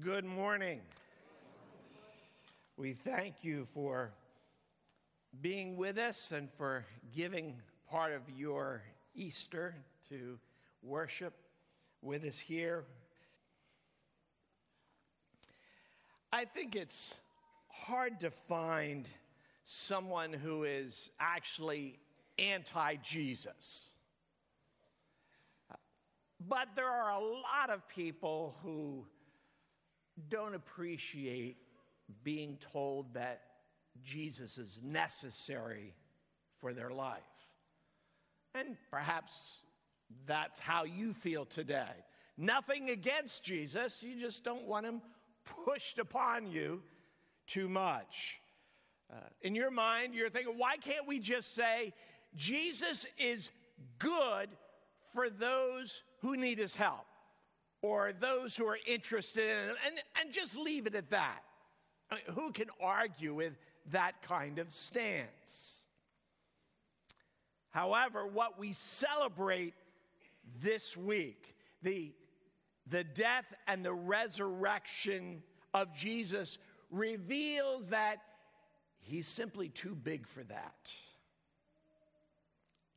Good morning. We thank you for being with us and for giving part of your Easter to worship with us here. I think it's hard to find someone who is actually anti Jesus. But there are a lot of people who don't appreciate being told that Jesus is necessary for their life. And perhaps that's how you feel today. Nothing against Jesus, you just don't want him pushed upon you too much. Uh, in your mind, you're thinking, why can't we just say, Jesus is good for those who need his help? Or those who are interested in it, and, and just leave it at that. I mean, who can argue with that kind of stance? However, what we celebrate this week, the, the death and the resurrection of Jesus, reveals that he's simply too big for that.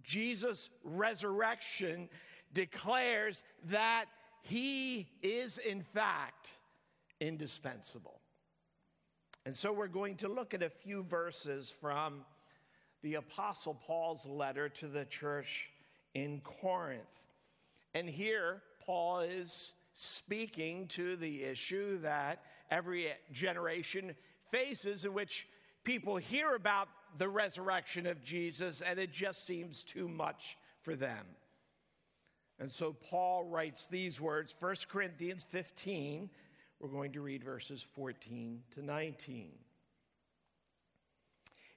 Jesus' resurrection declares that he is, in fact, indispensable. And so we're going to look at a few verses from the Apostle Paul's letter to the church in Corinth. And here, Paul is speaking to the issue that every generation faces, in which people hear about the resurrection of Jesus and it just seems too much for them. And so Paul writes these words 1 Corinthians 15. We're going to read verses 14 to 19.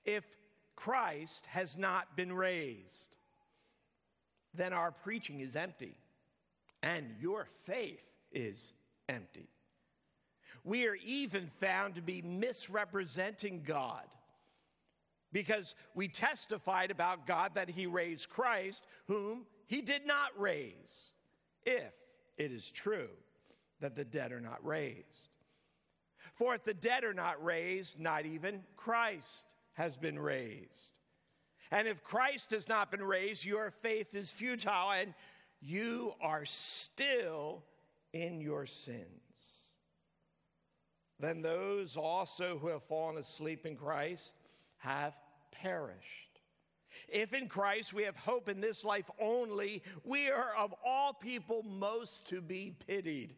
If Christ has not been raised, then our preaching is empty and your faith is empty. We are even found to be misrepresenting God because we testified about God that He raised Christ, whom he did not raise, if it is true that the dead are not raised. For if the dead are not raised, not even Christ has been raised. And if Christ has not been raised, your faith is futile and you are still in your sins. Then those also who have fallen asleep in Christ have perished. If in Christ we have hope in this life only, we are of all people most to be pitied.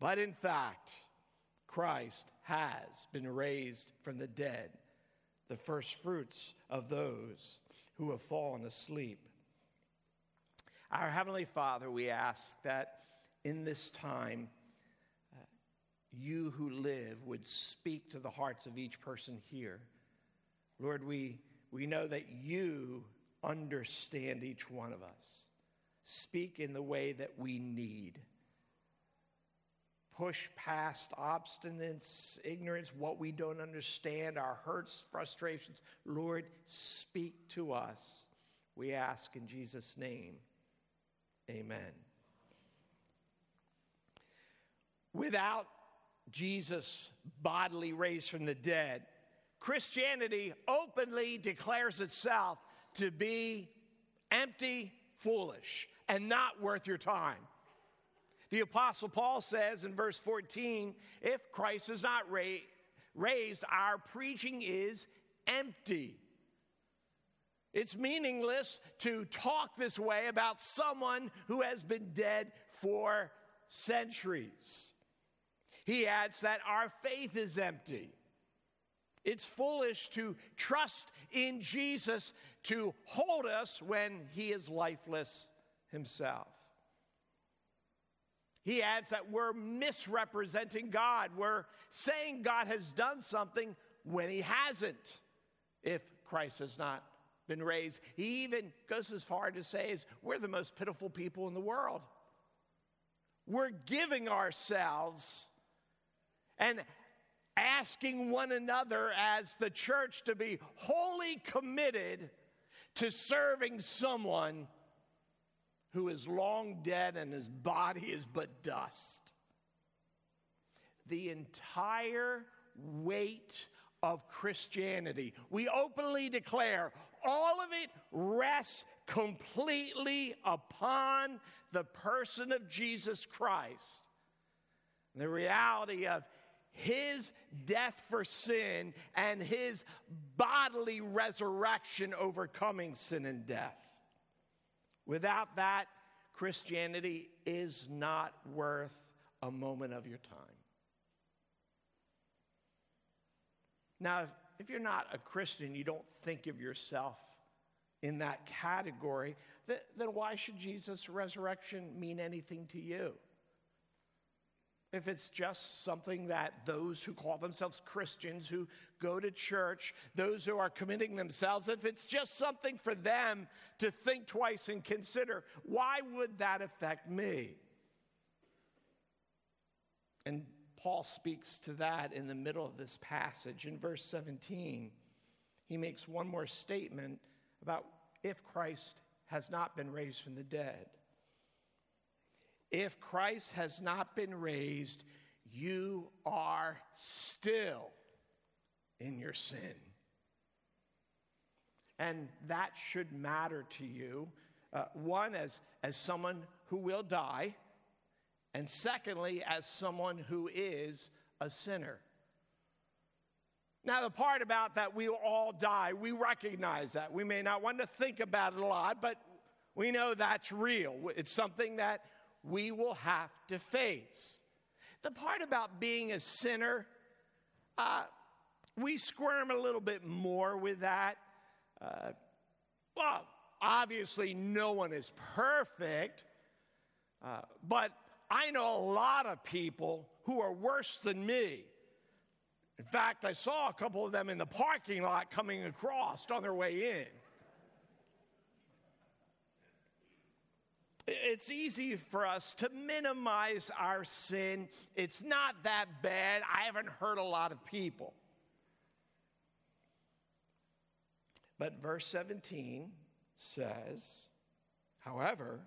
But in fact, Christ has been raised from the dead, the first fruits of those who have fallen asleep. Our Heavenly Father, we ask that in this time, uh, you who live would speak to the hearts of each person here. Lord, we we know that you understand each one of us. Speak in the way that we need. Push past obstinance, ignorance, what we don't understand, our hurts, frustrations. Lord, speak to us. We ask in Jesus' name. Amen. Without Jesus bodily raised from the dead, Christianity openly declares itself to be empty, foolish, and not worth your time. The Apostle Paul says in verse 14 if Christ is not ra- raised, our preaching is empty. It's meaningless to talk this way about someone who has been dead for centuries. He adds that our faith is empty. It's foolish to trust in Jesus to hold us when he is lifeless himself. He adds that we're misrepresenting God. We're saying God has done something when he hasn't, if Christ has not been raised. He even goes as far to say is we're the most pitiful people in the world. We're giving ourselves and asking one another as the church to be wholly committed to serving someone who is long dead and his body is but dust. the entire weight of Christianity. We openly declare all of it rests completely upon the person of Jesus Christ. The reality of his death for sin and his bodily resurrection overcoming sin and death. Without that, Christianity is not worth a moment of your time. Now, if you're not a Christian, you don't think of yourself in that category, then why should Jesus' resurrection mean anything to you? If it's just something that those who call themselves Christians, who go to church, those who are committing themselves, if it's just something for them to think twice and consider, why would that affect me? And Paul speaks to that in the middle of this passage. In verse 17, he makes one more statement about if Christ has not been raised from the dead. If Christ has not been raised, you are still in your sin. And that should matter to you. Uh, one, as, as someone who will die, and secondly, as someone who is a sinner. Now, the part about that we all die, we recognize that. We may not want to think about it a lot, but we know that's real. It's something that we will have to face. The part about being a sinner, uh, we squirm a little bit more with that. Uh, well, obviously, no one is perfect, uh, but I know a lot of people who are worse than me. In fact, I saw a couple of them in the parking lot coming across on their way in. It's easy for us to minimize our sin. It's not that bad. I haven't hurt a lot of people. But verse 17 says, however,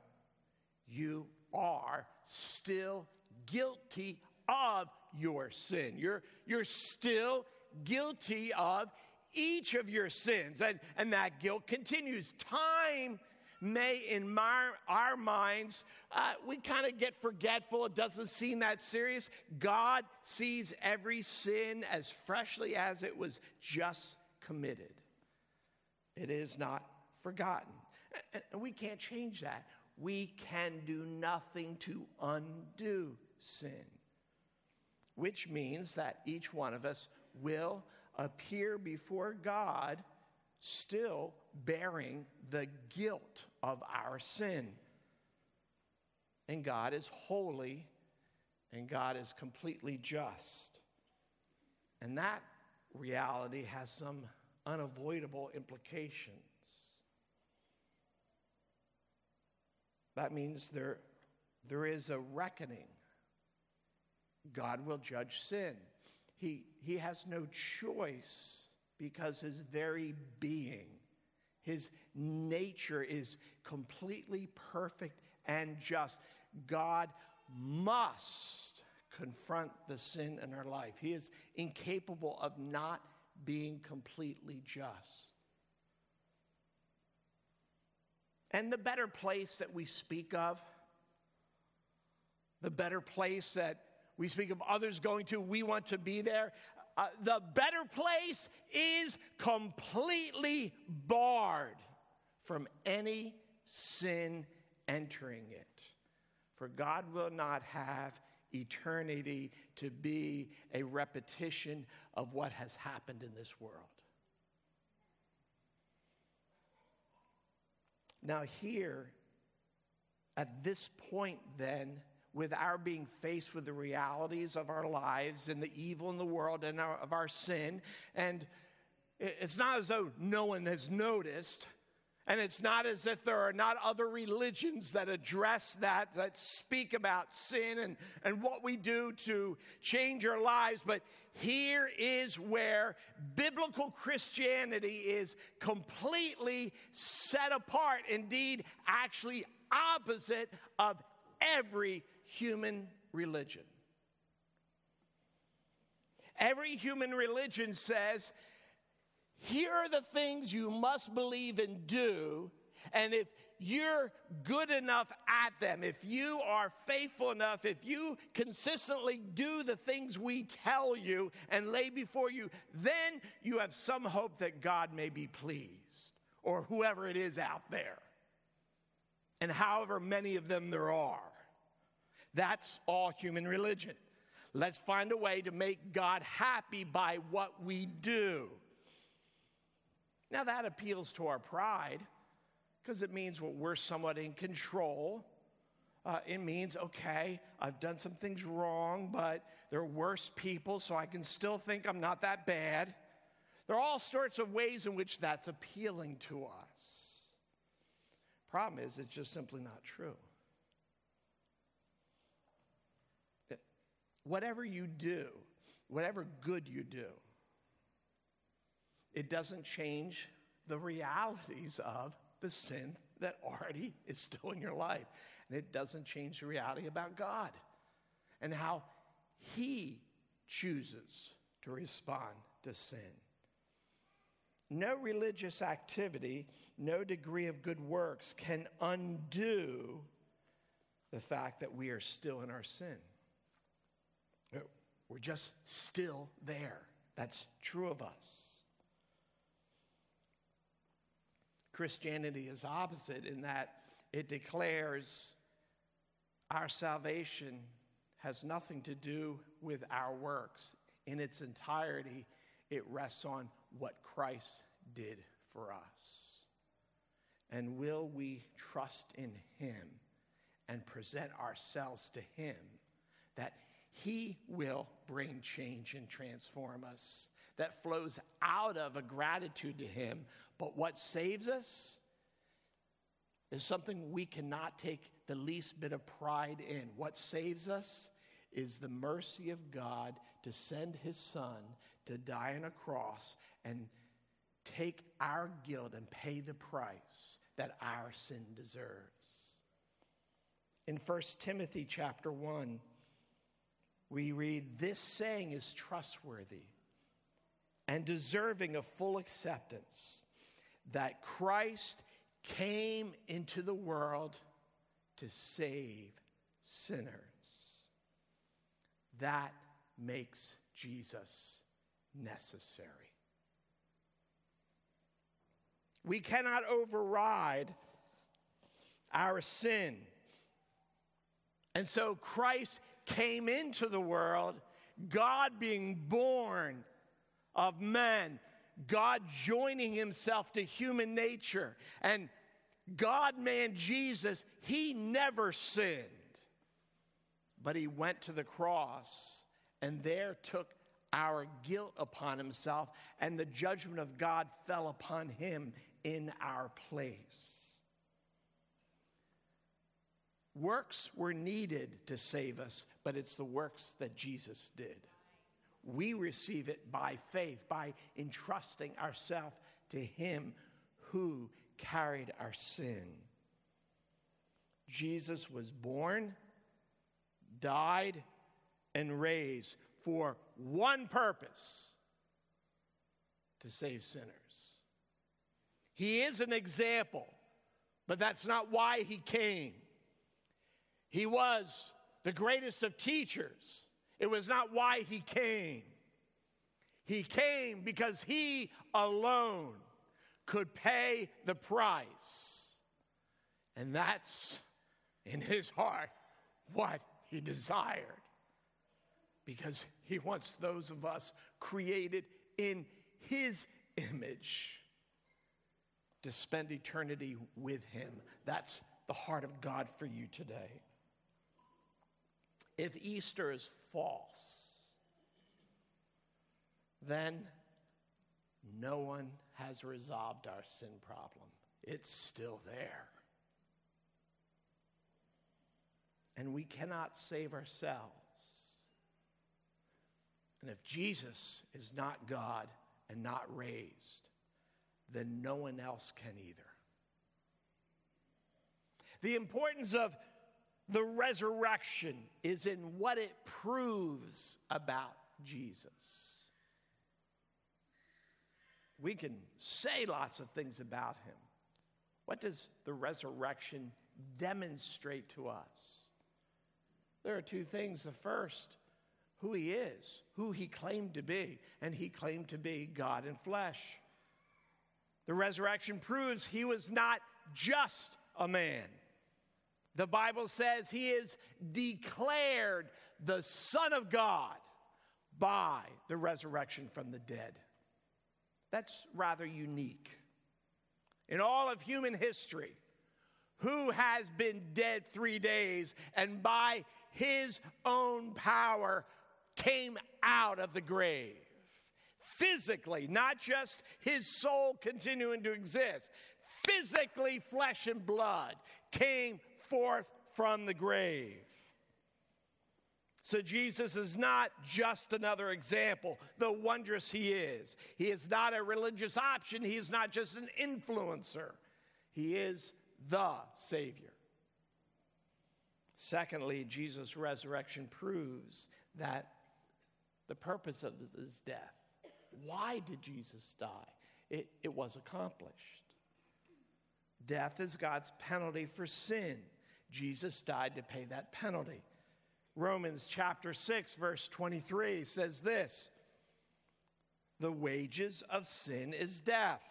you are still guilty of your sin. You're, you're still guilty of each of your sins. And, and that guilt continues. Time may, in my, our minds, uh, we kind of get forgetful. It doesn't seem that serious. God sees every sin as freshly as it was just committed, it is not forgotten. And we can't change that. We can do nothing to undo sin, which means that each one of us will appear before God still bearing the guilt of our sin. And God is holy and God is completely just. And that reality has some unavoidable implications. That means there, there is a reckoning. God will judge sin. He, he has no choice because his very being, his nature is completely perfect and just. God must confront the sin in our life. He is incapable of not being completely just. And the better place that we speak of, the better place that we speak of others going to, we want to be there. Uh, the better place is completely barred from any sin entering it. For God will not have eternity to be a repetition of what has happened in this world. Now, here, at this point, then, with our being faced with the realities of our lives and the evil in the world and our, of our sin. And it's not as though no one has noticed. And it's not as if there are not other religions that address that, that speak about sin and, and what we do to change our lives. But here is where biblical Christianity is completely set apart, indeed, actually opposite of every human religion. Every human religion says, here are the things you must believe and do. And if you're good enough at them, if you are faithful enough, if you consistently do the things we tell you and lay before you, then you have some hope that God may be pleased, or whoever it is out there, and however many of them there are. That's all human religion. Let's find a way to make God happy by what we do. Now, that appeals to our pride because it means well, we're somewhat in control. Uh, it means, okay, I've done some things wrong, but there are worse people, so I can still think I'm not that bad. There are all sorts of ways in which that's appealing to us. Problem is, it's just simply not true. Whatever you do, whatever good you do, it doesn't change the realities of the sin that already is still in your life. And it doesn't change the reality about God and how He chooses to respond to sin. No religious activity, no degree of good works can undo the fact that we are still in our sin. We're just still there. That's true of us. Christianity is opposite in that it declares our salvation has nothing to do with our works. In its entirety, it rests on what Christ did for us. And will we trust in Him and present ourselves to Him that He will bring change and transform us? That flows out of a gratitude to Him but what saves us is something we cannot take the least bit of pride in. What saves us is the mercy of God to send his son to die on a cross and take our guilt and pay the price that our sin deserves. In 1 Timothy chapter 1, we read, This saying is trustworthy and deserving of full acceptance that Christ came into the world to save sinners. That makes Jesus necessary. We cannot override our sin. And so Christ came into the world, God being born of men, God joining himself to human nature. And God man Jesus, he never sinned. But he went to the cross and there took our guilt upon himself, and the judgment of God fell upon him in our place. Works were needed to save us, but it's the works that Jesus did we receive it by faith, by entrusting ourselves to Him who carried our sin. Jesus was born, died, and raised for one purpose to save sinners. He is an example, but that's not why he came. He was the greatest of teachers it was not why he came. He came because he alone could pay the price. And that's in his heart what he desired. Because he wants those of us created in his image to spend eternity with him. That's the heart of God for you today if Easter is false, then no one has resolved our sin problem. It's still there. And we cannot save ourselves. And if Jesus is not God and not raised, then no one else can either. The importance of the resurrection is in what it proves about Jesus. We can say lots of things about him. What does the resurrection demonstrate to us? There are two things. The first, who he is, who he claimed to be, and he claimed to be God in flesh. The resurrection proves he was not just a man. The Bible says he is declared the Son of God by the resurrection from the dead. That's rather unique. In all of human history, who has been dead three days and by his own power came out of the grave? Physically, not just his soul continuing to exist, physically, flesh and blood came forth from the grave. So Jesus is not just another example, though wondrous he is. He is not a religious option, he is not just an influencer. He is the Savior. Secondly, Jesus' resurrection proves that the purpose of his death. Why did Jesus die? It, it was accomplished. Death is God's penalty for sin. Jesus died to pay that penalty. Romans chapter 6, verse 23 says this The wages of sin is death,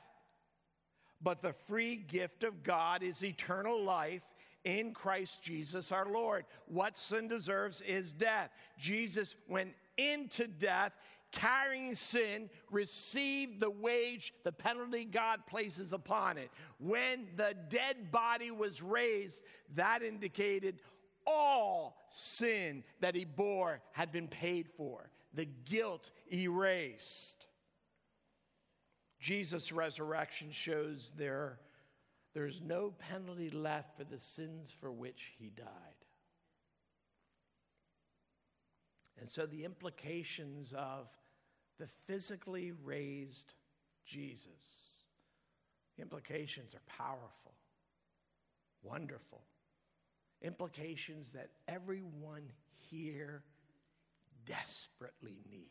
but the free gift of God is eternal life in Christ Jesus our Lord. What sin deserves is death. Jesus went into death carrying sin, received the wage, the penalty God places upon it. When the dead body was raised, that indicated all sin that he bore had been paid for, the guilt erased. Jesus' resurrection shows there, there's no penalty left for the sins for which he died. And so the implications of the physically raised Jesus, the implications are powerful, wonderful implications that everyone here desperately needs.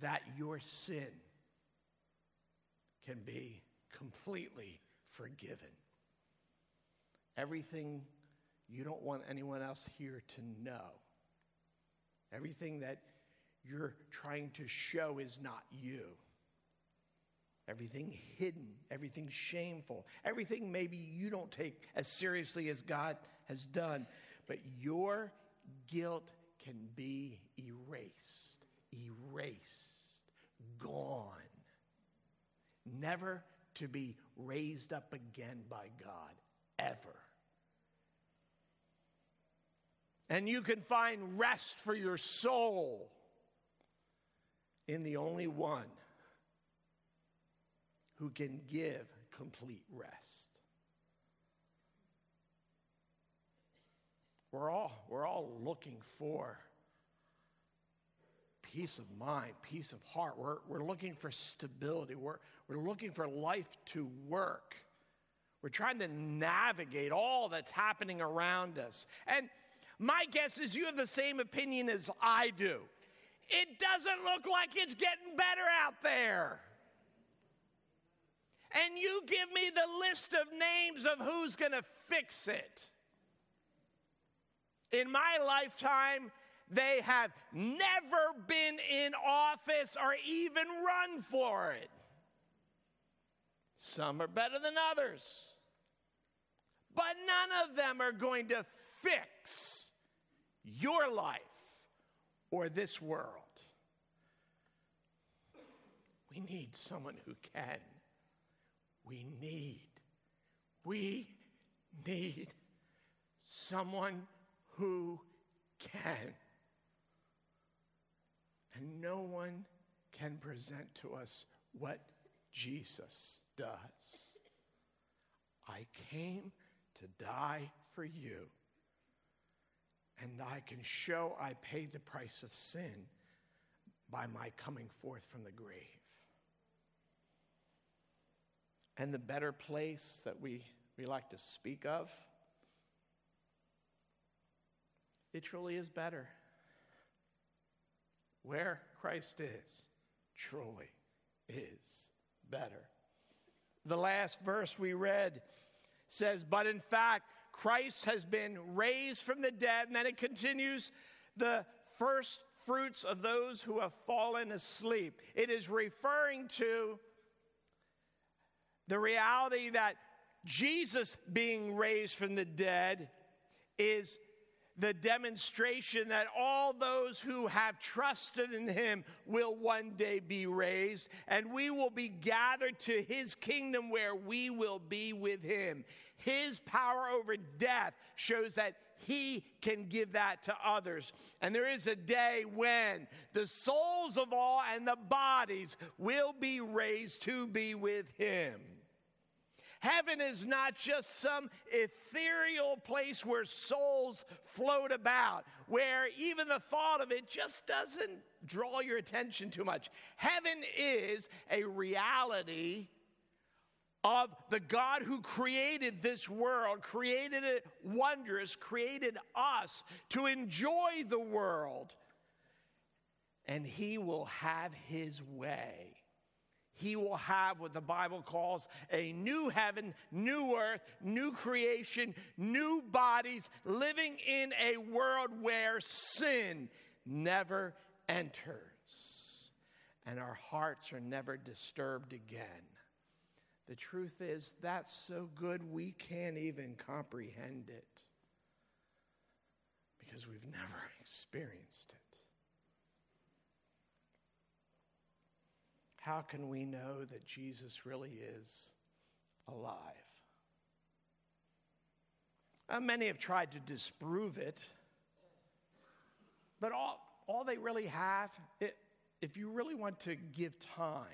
That your sin can be completely forgiven. Everything you don't want anyone else here to know, everything that you're trying to show is not you everything hidden, everything shameful, everything maybe you don't take as seriously as God has done, but your guilt can be erased, erased, gone, never to be raised up again by God, ever. And you can find rest for your soul in the only one who can give complete rest. We're all, we're all looking for peace of mind, peace of heart. We're, we're looking for stability. We're, we're looking for life to work. We're trying to navigate all that's happening around us. And my guess is you have the same opinion as I do. It doesn't look like it's getting better out there and you give me the list of names of who's going to fix it. In my lifetime, they have never been in office or even run for it. Some are better than others, but none of them are going to fix your life or this world. We need someone who can we need. We need someone who can. And no one can present to us what Jesus does. I came to die for you, and I can show I paid the price of sin by my coming forth from the grave. And the better place that we, we like to speak of it truly is better. Where Christ is, truly is better. The last verse we read says, But in fact, Christ has been raised from the dead. And then it continues, the first fruits of those who have fallen asleep. It is referring to the reality that Jesus being raised from the dead is the demonstration that all those who have trusted in him will one day be raised, and we will be gathered to his kingdom where we will be with him. His power over death shows that he can give that to others. And there is a day when the souls of all and the bodies will be raised to be with him. Heaven is not just some ethereal place where souls float about, where even the thought of it just doesn't draw your attention too much. Heaven is a reality of the God who created this world, created it wondrous, created us to enjoy the world. And He will have His way he will have what the Bible calls a new heaven, new earth, new creation, new bodies, living in a world where sin never enters and our hearts are never disturbed again. The truth is, that's so good we can't even comprehend it because we've never experienced it. How can we know that Jesus really is alive? Uh, many have tried to disprove it, but all, all they really have, it, if you really want to give time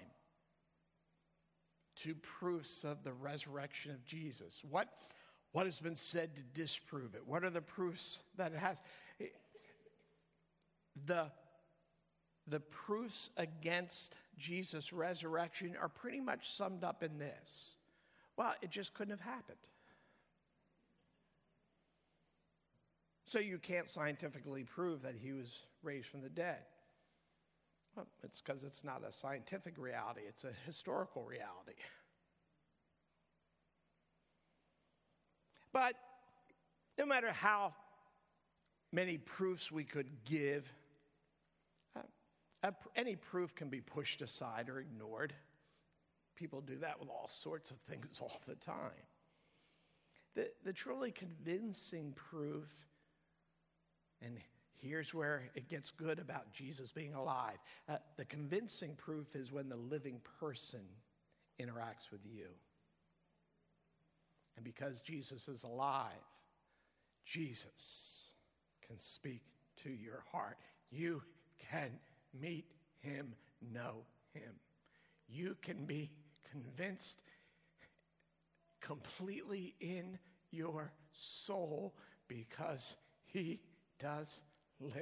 to proofs of the resurrection of Jesus, what, what has been said to disprove it? What are the proofs that it has? It, the, the proofs against Jesus' resurrection are pretty much summed up in this well, it just couldn't have happened. So you can't scientifically prove that he was raised from the dead. Well, it's because it's not a scientific reality, it's a historical reality. But no matter how many proofs we could give, any proof can be pushed aside or ignored. People do that with all sorts of things all the time. The, the truly convincing proof, and here's where it gets good about Jesus being alive uh, the convincing proof is when the living person interacts with you. And because Jesus is alive, Jesus can speak to your heart. You can meet him, know him. You can be convinced completely in your soul because he does live.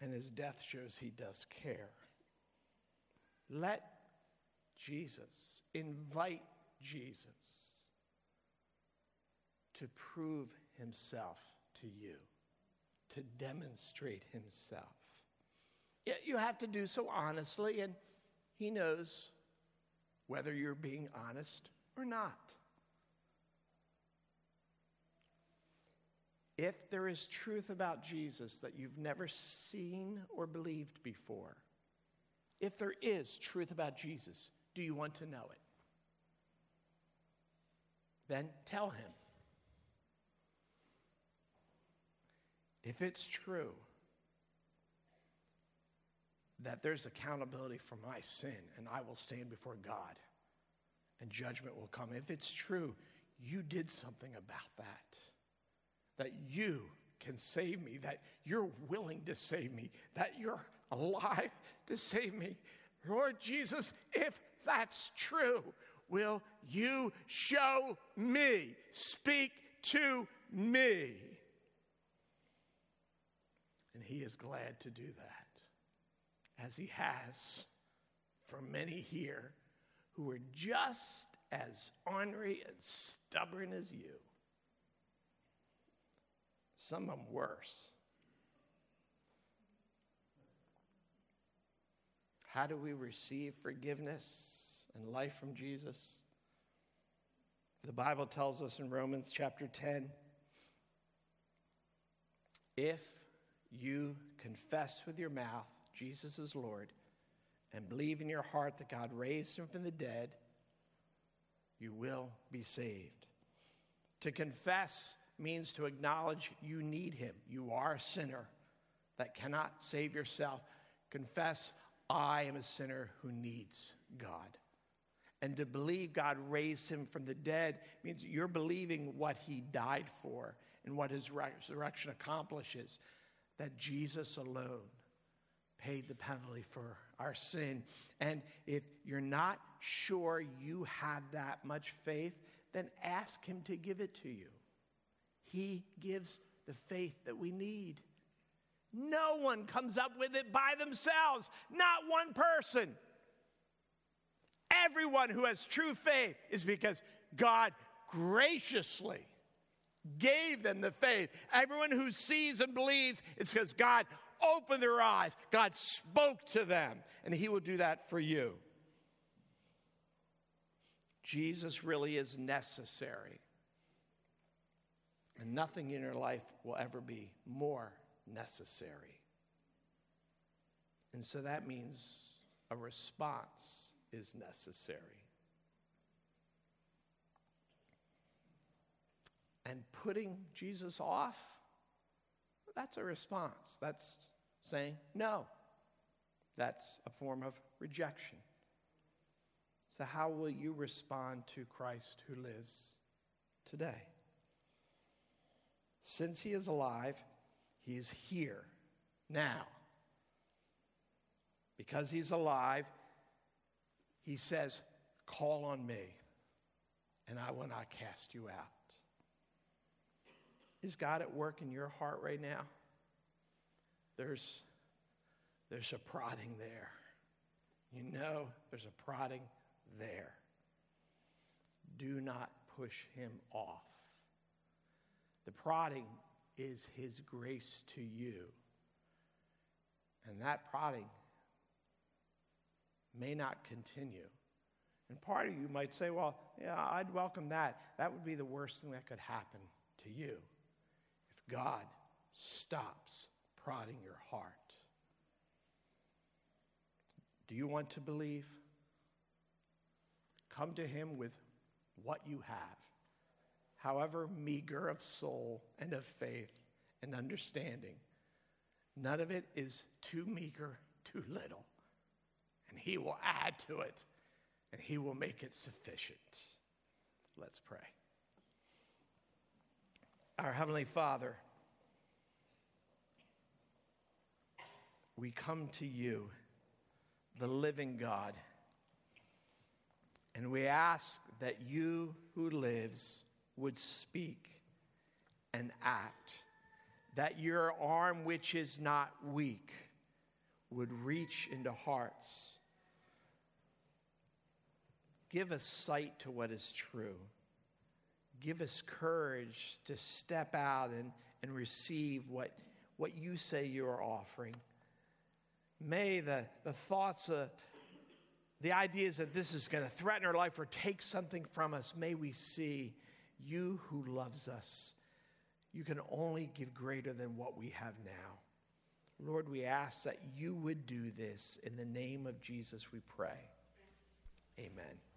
And his death shows he does care. Let Jesus, invite Jesus to prove himself to you to demonstrate himself. Yet You have to do so honestly, and he knows whether you're being honest or not. If there is truth about Jesus that you've never seen or believed before, if there is truth about Jesus, do you want to know it? Then tell him. If it's true that there's accountability for my sin and I will stand before God and judgment will come, if it's true, you did something about that, that you can save me, that you're willing to save me, that you're alive to save me. Lord Jesus, if that's true, will you show me, speak to me? And he is glad to do that, as he has for many here who are just as ornery and stubborn as you. some of them worse. How do we receive forgiveness and life from Jesus? The Bible tells us in Romans chapter 10 if you confess with your mouth Jesus is Lord and believe in your heart that God raised him from the dead, you will be saved. To confess means to acknowledge you need him. You are a sinner that cannot save yourself. Confess, I am a sinner who needs God. And to believe God raised him from the dead means you're believing what he died for and what his resurrection accomplishes, that Jesus alone paid the penalty for our sin. And if you're not sure you have that much faith, then ask him to give it to you. He gives the faith that we need. No one comes up with it by themselves, not one person. Everyone who has true faith is because God graciously gave them the faith. Everyone who sees and believes, it's because God opened their eyes, God spoke to them, and He will do that for you. Jesus really is necessary. And nothing in your life will ever be more necessary. And so that means a response is necessary. And putting Jesus off, that's a response. That's saying no. That's a form of rejection. So, how will you respond to Christ who lives today? Since he is alive, he is here now. Because he's alive, he says, Call on me, and I will not cast you out. Is God at work in your heart right now? There's, there's a prodding there. You know, there's a prodding there. Do not push him off. The prodding is his grace to you. And that prodding may not continue. And part of you might say, well, yeah, I'd welcome that. That would be the worst thing that could happen to you God stops prodding your heart. Do you want to believe? Come to Him with what you have, however meager of soul and of faith and understanding. None of it is too meager, too little. And He will add to it, and He will make it sufficient. Let's pray. Our Heavenly Father, we come to you, the living God. And we ask that you who lives would speak and act, that your arm, which is not weak, would reach into hearts. Give us sight to what is true. Give us courage to step out and, and receive what, what you say you are offering. May the, the thoughts of, the ideas that this is going to threaten our life or take something from us, may we see you who loves us. You can only give greater than what we have now. Lord, we ask that you would do this. In the name of Jesus, we pray. Amen.